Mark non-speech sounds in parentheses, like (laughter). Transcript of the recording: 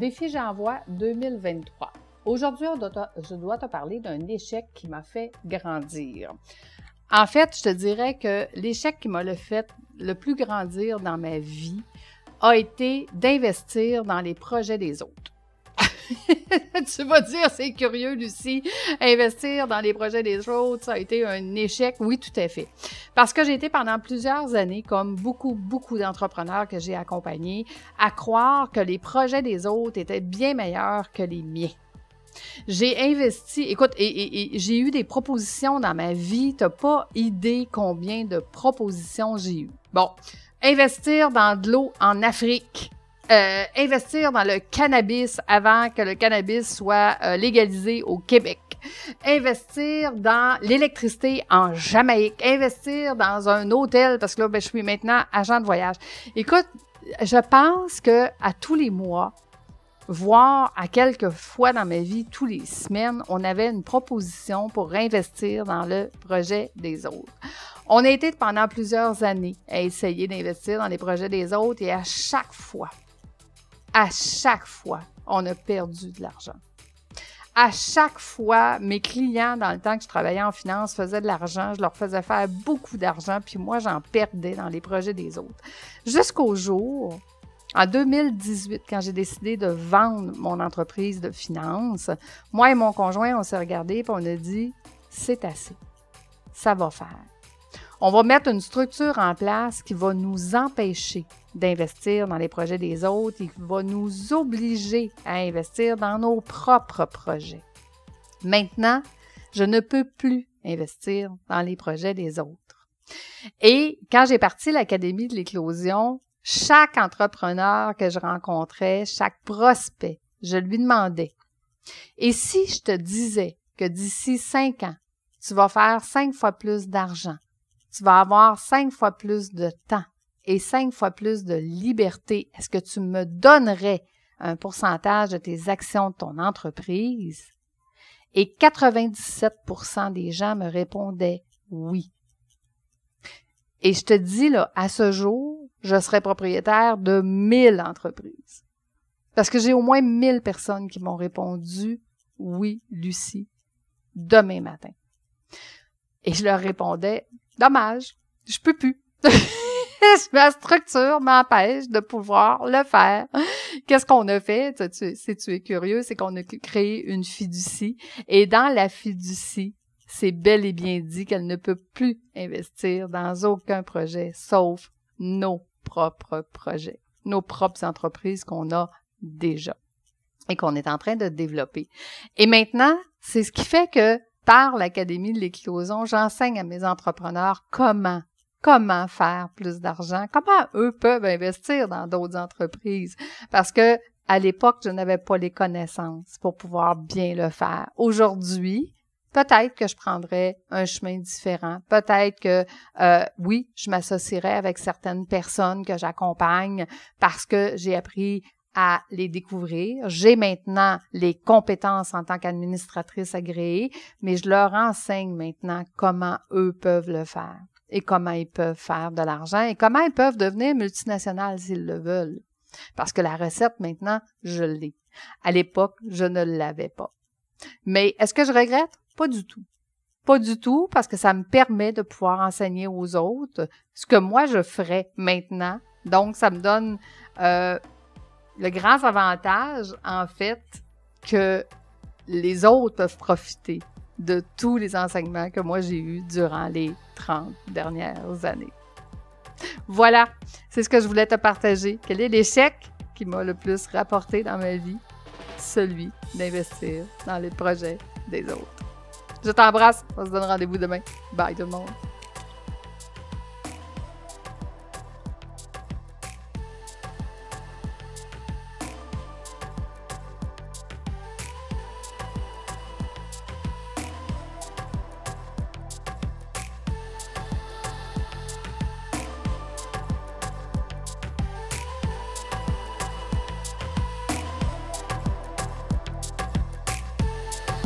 Défi J'envoie 2023. Aujourd'hui, je dois te parler d'un échec qui m'a fait grandir. En fait, je te dirais que l'échec qui m'a le fait le plus grandir dans ma vie a été d'investir dans les projets des autres. (laughs) tu vas dire, c'est curieux, Lucie. Investir dans les projets des autres, ça a été un échec. Oui, tout à fait. Parce que j'ai été pendant plusieurs années, comme beaucoup, beaucoup d'entrepreneurs que j'ai accompagnés, à croire que les projets des autres étaient bien meilleurs que les miens. J'ai investi, écoute, et, j'ai eu des propositions dans ma vie. Tu n'as pas idée combien de propositions j'ai eu. Bon, investir dans de l'eau en Afrique. Euh, investir dans le cannabis avant que le cannabis soit euh, légalisé au Québec. Investir dans l'électricité en Jamaïque. Investir dans un hôtel parce que là, ben, je suis maintenant agent de voyage. Écoute, je pense que à tous les mois, voire à quelques fois dans ma vie, tous les semaines, on avait une proposition pour investir dans le projet des autres. On a été pendant plusieurs années à essayer d'investir dans les projets des autres et à chaque fois, à chaque fois, on a perdu de l'argent. À chaque fois, mes clients, dans le temps que je travaillais en finance, faisaient de l'argent. Je leur faisais faire beaucoup d'argent, puis moi, j'en perdais dans les projets des autres. Jusqu'au jour, en 2018, quand j'ai décidé de vendre mon entreprise de finance, moi et mon conjoint, on s'est regardé et on a dit, c'est assez. Ça va faire. On va mettre une structure en place qui va nous empêcher d'investir dans les projets des autres et qui va nous obliger à investir dans nos propres projets. Maintenant, je ne peux plus investir dans les projets des autres. Et quand j'ai parti l'Académie de l'éclosion, chaque entrepreneur que je rencontrais, chaque prospect, je lui demandais, et si je te disais que d'ici cinq ans, tu vas faire cinq fois plus d'argent, tu vas avoir cinq fois plus de temps et cinq fois plus de liberté. Est-ce que tu me donnerais un pourcentage de tes actions de ton entreprise? Et 97% des gens me répondaient oui. Et je te dis, là, à ce jour, je serais propriétaire de 1000 entreprises. Parce que j'ai au moins 1000 personnes qui m'ont répondu oui, Lucie, demain matin. Et je leur répondais, dommage, je peux plus. (laughs) Ma structure m'empêche de pouvoir le faire. Qu'est-ce qu'on a fait? Si tu es curieux, c'est qu'on a créé une fiducie. Et dans la fiducie, c'est bel et bien dit qu'elle ne peut plus investir dans aucun projet sauf nos propres projets, nos propres entreprises qu'on a déjà et qu'on est en train de développer. Et maintenant, c'est ce qui fait que par l'Académie de l'éclosion, j'enseigne à mes entrepreneurs comment comment faire plus d'argent, comment eux peuvent investir dans d'autres entreprises. Parce que à l'époque, je n'avais pas les connaissances pour pouvoir bien le faire. Aujourd'hui, peut-être que je prendrais un chemin différent. Peut-être que euh, oui, je m'associerais avec certaines personnes que j'accompagne parce que j'ai appris à les découvrir. J'ai maintenant les compétences en tant qu'administratrice agréée, mais je leur enseigne maintenant comment eux peuvent le faire et comment ils peuvent faire de l'argent et comment ils peuvent devenir multinationales s'ils le veulent. Parce que la recette maintenant, je l'ai. À l'époque, je ne l'avais pas. Mais est-ce que je regrette? Pas du tout. Pas du tout, parce que ça me permet de pouvoir enseigner aux autres ce que moi je ferais maintenant. Donc, ça me donne euh, le grand avantage, en fait, que les autres peuvent profiter de tous les enseignements que moi j'ai eus durant les 30 dernières années. Voilà, c'est ce que je voulais te partager. Quel est l'échec qui m'a le plus rapporté dans ma vie? Celui d'investir dans les projets des autres. Je t'embrasse. On se donne rendez-vous demain. Bye tout le monde.